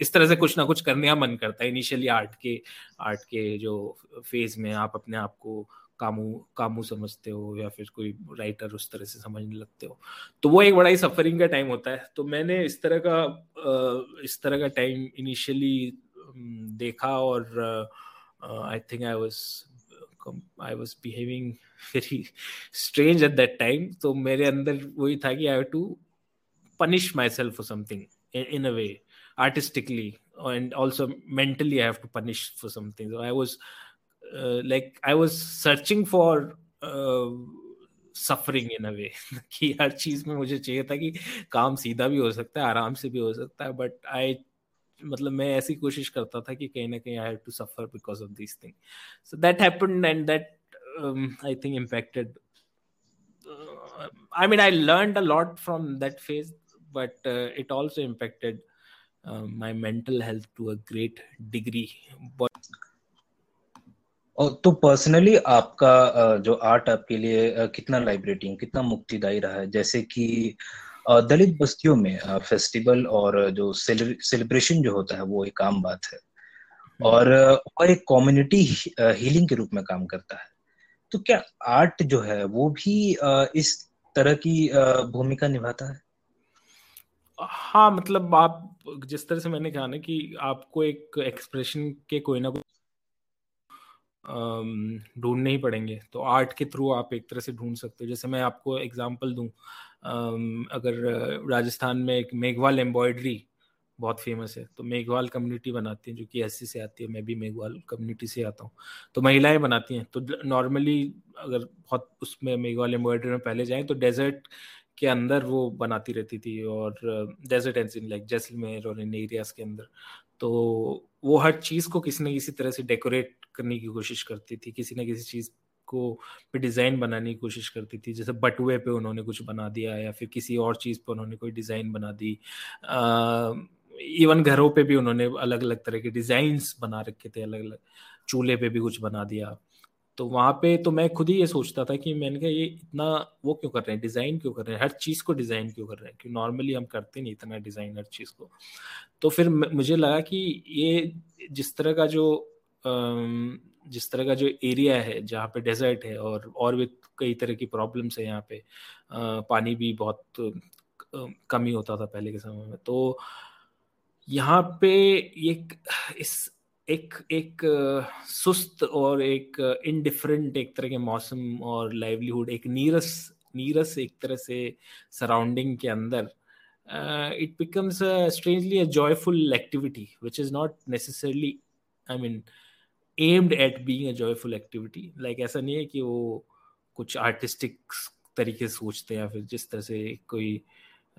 इस तरह से कुछ ना कुछ करने का मन करता है। इनिशियली आर्ट के आर्ट के जो फ़ेज़ में आप अपने आप को कामू कामू समझते हो या फिर कोई राइटर उस तरह से समझने लगते हो। तो वो एक बड़ा ही सफरिंग का टाइम होता है। तो मैंने इस तरह का इस तरह का टाइम इनिशियली देखा और uh, I think I was I was behaving very strange at that time. तो मेरे अंदर वही था कि I have to punish myself for something in, in a way, artistically, and also mentally I have to punish for something. So I was uh, like I was searching for uh, suffering in a way कि हर चीज़ में मुझे चाहिए था कि काम सीधा भी हो सकता है आराम से भी हो सकता है बट आई मतलब मैं ऐसी कोशिश करता था कि कहीं ना कहीं I have to suffer because of this thing so that happened and that I think impacted mean, I learned a lot from that phase, but uh, it also impacted uh, my mental health to a great तो personally आपका जो art आपके लिए कितना लाइब्रेटिंग कितना मुक्तिदायी रहा है? जैसे कि दलित बस्तियों में फेस्टिवल और जो सेलिब्रेशन जो होता है वो एक आम बात है। हम्म। और एक कम्युनिटी हीलिंग के रूप में काम करता है। तो क्या आर्ट जो है वो भी इस तरह की भूमिका निभाता है? हाँ मतलब आप जिस तरह से मैंने कहा ना कि आपको एक एक्सप्रेशन के कोई ना कोई ढूँढने ही पड़ेंगे। तो आर्ट के थ्रू आप एक तरह से ढूंढ सकते हो। जैसे मैं आपको एग्जांपल दूँ अगर राजस्थान में एक मेघवाल एम्ब्रॉयडरी बहुत फ़ेमस है तो मेघवाल कम्युनिटी बनाती है, जो कि एससी से आती है, मैं भी मेघवाल कम्युनिटी से आता हूँ। तो महिलाएँ बनाती हैं तो नॉर्मली अगर बहुत उसमें मेघवाल एम्ब्रॉयडरी में पहले जाएँ तो डेजर्ट के अंदर वो बनाती रहती थी, और डेजर्ट एंड लाइक जैसलमेर और इन एरियाज़ के अंदर। तो वो हर चीज़ को किसी न किसी तरह से डेकोरेट करने की कोशिश करती थी, किसी न किसी चीज़ को पे डिज़ाइन बनाने की कोशिश करती थी, जैसे बटुए पे उन्होंने कुछ बना दिया या फिर किसी और चीज़ पर उन्होंने कोई डिज़ाइन बना दी। इवन घरों पे भी उन्होंने अलग अलग तरह के डिज़ाइंस बना रखे थे अलग अलग चूल्हे पे भी कुछ बना दिया। तो वहाँ पे तो मैं खुद ही ये सोचता था कि मैंने कहा, ये इतना वो क्यों कर रहे हैं? डिज़ाइन क्यों कर रहे हैं? हर चीज़ को डिज़ाइन क्यों कर रहे हैं? क्योंकि नॉर्मली हम करते नहीं इतना डिज़ाइन हर चीज़ को? तो फिर मुझे लगा कि ये जिस तरह का जो जिस तरह का जो एरिया है जहाँ पे डेजर्ट है और और भी कई तरह की प्रॉब्लम्स है यहाँ पे आ, पानी भी बहुत कमी होता था पहले के समय में। तो यहाँ पे एक इस एक एक सुस्त और एक इनडिफरेंट एक तरह के मौसम और लाइवलीहुड एक नीरस नीरस एक तरह से सराउंडिंग के अंदर it becomes strangely a joyful activity which is not necessarily I mean aimed at being a joyful activity like ऐसा नहीं है कि वो कुछ आर्टिस्टिक तरीके से सोचते हैं या फिर जिस तरह से कोई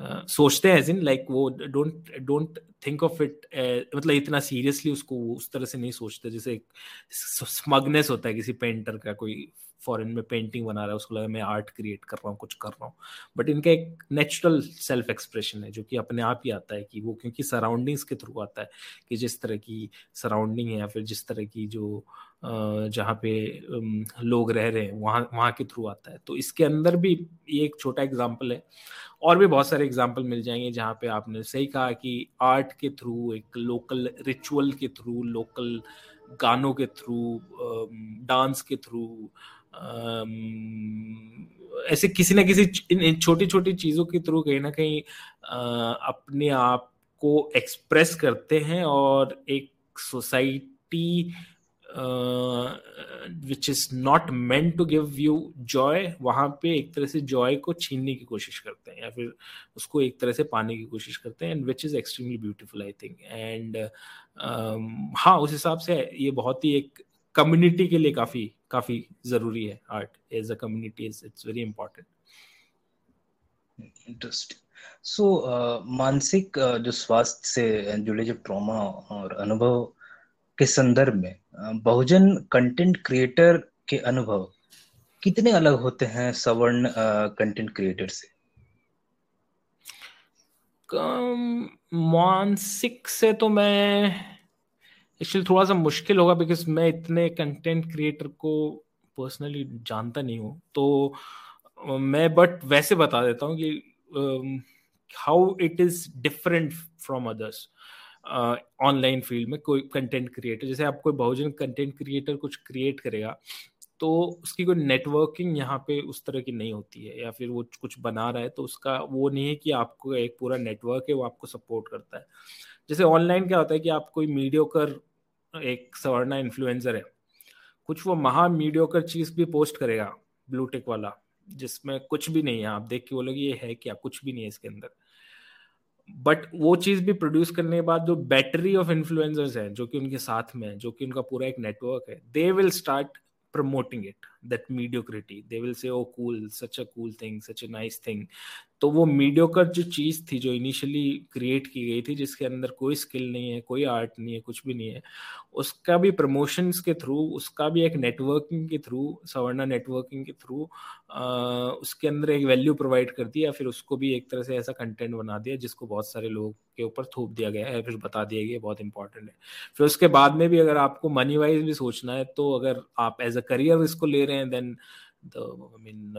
सोचते हैं एज इन लाइक वो don't don't think of it मतलब इतना सीरियसली उसको उस तरह से नहीं सोचते, जैसे एक स्मगनेस होता है किसी पेंटर का, कोई फॉरेन में पेंटिंग बना रहा है, उसको लगा मैं आर्ट क्रिएट कर रहा हूँ, कुछ कर रहा हूँ। बट इनका एक नेचुरल सेल्फ एक्सप्रेशन है, जो कि अपने आप ही आता है कि वो, क्योंकि सराउंडिंग्स के थ्रू आता है कि जिस तरह की सराउंडिंग है या फिर जिस तरह की जो जहाँ पे लोग रह रहे हैं, वहाँ वहाँ के थ्रू आता है। तो इसके अंदर भी ये एक छोटा एग्ज़ाम्पल है। और भी बहुत सारे एग्ज़ाम्पल मिल जाएँगे जहाँ पे आपने सही कहा कि आर्ट के थ्रू एक लोकल रिचुअल के थ्रू लोकल गानों के थ्रू डांस के थ्रू ऐसे किसी ना किसी इन छोटी छोटी चीज़ों के थ्रू कहीं ना कहीं अपने आप को एक्सप्रेस करते हैं और एक society which is not meant to give you joy वहाँ पे एक तरह से जॉय को छीनने की कोशिश करते हैं या फिर उसको एक तरह से पाने की कोशिश करते हैं and which is extremely beautiful I think and हाँ उस हिसाब से ये बहुत ही एक कम्युनिटी के लिए काफ़ी काफ़ी ज़रूरी है। Art as a community it's very important interesting so मानसिक uh, जो स्वास्थ्य से जुड़े जो ट्रॉमा और अनुभव के संदर्भ में बहुजन कंटेंट क्रिएटर के अनुभव कितने अलग होते हैं सवर्ण कंटेंट क्रिएटर से? मानसिक से तो मैं एक्चुअली थोड़ा सा मुश्किल होगा बिकॉज़ मैं इतने कंटेंट क्रिएटर को पर्सनली जानता नहीं हूँ। तो मैं बट वैसे बता देता हूँ कि how it is different from others online field में कोई कंटेंट क्रिएटर जैसे आप कोई बहुजन कंटेंट क्रिएटर कुछ क्रिएट करेगा तो उसकी कोई नेटवर्किंग यहाँ पे उस तरह की नहीं होती है, या फिर वो कुछ बना रहा है तो उसका वो नहीं है कि आपको एक पूरा नेटवर्क है, वो आपको सपोर्ट करता है। जैसे ऑनलाइन क्या होता है कि आप कोई मीडियोकर एक सवर्णा इन्फ्लुएंसर है, कुछ वो महा मीडियोकर चीज़ भी पोस्ट करेगा ब्लूटेक वाला, जिसमें कुछ भी नहीं है, आप देख के बोलोगे ये है क्या, कुछ भी नहीं है इसके अंदर। बट वो चीज़ भी प्रोड्यूस करने के बाद जो बैटरी ऑफ़ इन्फ्लुएंसर्स है, जो कि उनके साथ में है, जो कि उनका पूरा एक नेटवर्क है they will start promoting it that mediocrity. They will say oh cool, such a cool thing, such a nice thing. तो वो मीडियोकर जो चीज़ थी, जो इनिशियली क्रिएट की गई थी, जिसके अंदर कोई स्किल नहीं है, कोई आर्ट नहीं है, कुछ भी नहीं है, उसका भी प्रमोशंस के थ्रू उसका भी एक नेटवर्किंग के थ्रू सवर्णा नेटवर्किंग के थ्रू उसके अंदर एक वैल्यू प्रोवाइड कर दिया, फिर उसको भी एक तरह से ऐसा कंटेंट बना दिया, जिसको बहुत सारे लोग के ऊपर थोप दिया गया है, फिर बता दिया गया, बहुत इंपॉर्टेंट है। फिर उसके बाद में भी अगर आपको मनी वाइज भी सोचना है तो अगर आप एज अ करियर इसको ले रहे हैं then I mean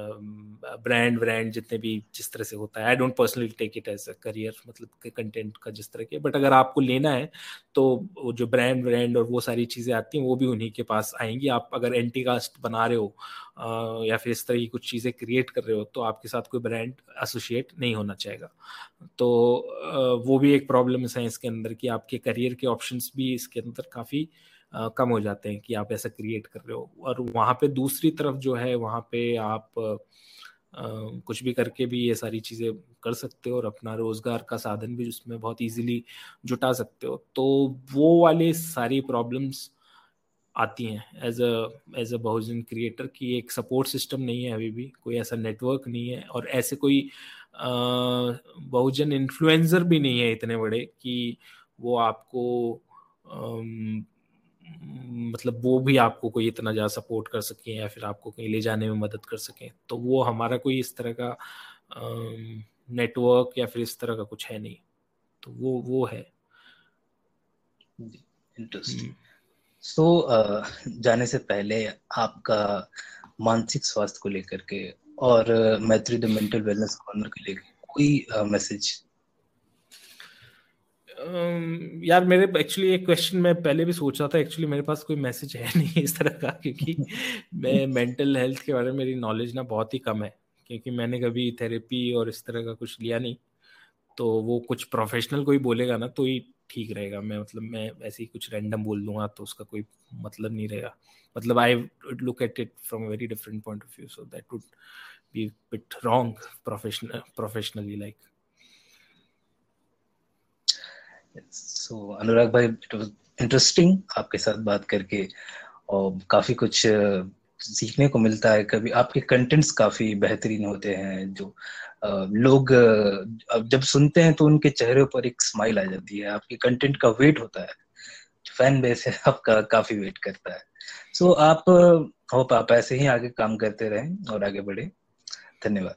brand brand जितने भी जिस तरह से होता है I don't personally take it as a career मतलब कंटेंट का जिस तरह के बट अगर आपको लेना है तो वो जो ब्रांड ब्रांड और वो सारी चीज़ें आती हैं वो भी उन्हीं के पास आएँगी। आप अगर एंटी कास्ट बना रहे हो आ, या फिर इस तरह की कुछ चीज़ें क्रिएट कर रहे हो तो आपके साथ कोई ब्रांड एसोसिएट नहीं होना चाहेगा। तो आ, वो भी एक प्रॉब्लम है इसके अंदर कि आपके करियर के ऑप्शंस भी इसके अंदर काफ़ी कम हो जाते हैं कि आप ऐसा क्रिएट कर रहे हो। और वहाँ पे दूसरी तरफ़ जो है, वहाँ पे आप कुछ भी करके भी ये सारी चीज़ें कर सकते हो और अपना रोज़गार का साधन भी उसमें बहुत इजीली जुटा सकते हो। तो वो वाले सारी प्रॉब्लम्स आती हैं as a as a Bahujan creator की एक सपोर्ट सिस्टम नहीं है अभी भी, कोई ऐसा नेटवर्क नहीं है और ऐसे कोई बहुजन इन्फ्लुएंसर भी नहीं है इतने बड़े कि वो आपको मतलब वो भी आपको कोई इतना ज़्यादा सपोर्ट कर सकें या फिर आपको कहीं ले जाने में मदद कर सकें तो वो हमारा कोई इस तरह का नेटवर्क या फिर इस तरह का कुछ है नहीं। तो वो वो है। इंटरेस्टिंग सो so, uh, जाने से पहले आपका मानसिक स्वास्थ्य को लेकर के और मैत्री द मेंटल वेलनेस कॉर्नर के लेकर कोई मैसेज यार मेरे एक्चुअली एक क्वेश्चन मैं पहले भी सोच रहा था एक्चुअली मेरे पास कोई मैसेज है नहीं इस तरह का, क्योंकि मैं मेंटल हेल्थ के बारे में मेरी नॉलेज ना बहुत ही कम है, क्योंकि मैंने कभी थेरेपी और इस तरह का कुछ लिया नहीं। तो वो कुछ प्रोफेशनल कोई बोलेगा ना तो ही ठीक रहेगा। मैं मतलब मैं ऐसे ही कुछ रैंडम बोल दूँगा तो उसका कोई मतलब नहीं रहेगा। मतलब I look at it from very different point of view so that would be bit wrong professional professionally like so Anurag भाई इट वाज इंटरेस्टिंग आपके साथ बात करके और काफ़ी कुछ सीखने को मिलता है। कभी आपके कंटेंट्स काफ़ी बेहतरीन होते हैं जो लोग जब सुनते हैं तो उनके चेहरे पर एक स्माइल आ जाती है। आपके कंटेंट का वेट होता है। फ़ैन बेस है आपका काफ़ी वेट करता है। सो so, आप होप आप ऐसे ही आगे काम करते रहें और आगे बढ़े। धन्यवाद।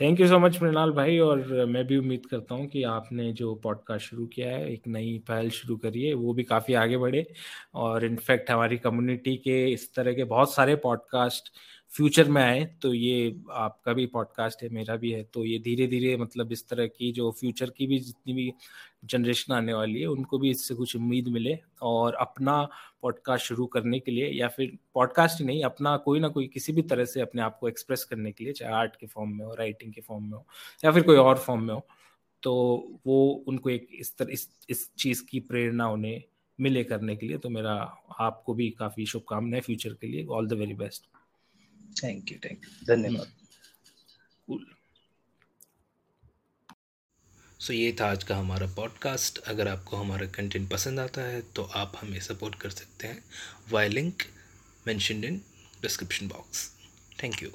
Thank you so much Mrinal भाई, और मैं भी उम्मीद करता हूँ कि आपने जो पॉडकास्ट शुरू किया है, एक नई पहल शुरू करी है, वो भी काफ़ी आगे बढ़े। और इनफैक्ट हमारी कम्युनिटी के इस तरह के बहुत सारे पॉडकास्ट फ्यूचर में आए तो ये आपका भी पॉडकास्ट है, मेरा भी है तो ये धीरे धीरे मतलब इस तरह की जो फ्यूचर की भी जितनी भी जनरेशन आने वाली है, उनको भी इससे कुछ उम्मीद मिले और अपना पॉडकास्ट शुरू करने के लिए या फिर पॉडकास्ट ही नहीं, अपना कोई ना कोई किसी भी तरह से अपने आप को एक्सप्रेस करने के लिए, चाहे आर्ट के फॉर्म में हो, राइटिंग के फॉर्म में हो, या फिर कोई और फॉर्म में हो तो वो उनको एक इस तरह इस इस चीज़ की प्रेरणा उन्हें मिले करने के लिए तो मेरा आपको भी काफ़ी शुभकामनाएँ फ्यूचर के लिए, all the very best. Thank you thank you धन्यवाद। कूल सो ये था आज का हमारा पॉडकास्ट अगर आपको हमारा कंटेंट पसंद आता है तो आप हमें सपोर्ट कर सकते हैं। Why link mention in description box thank you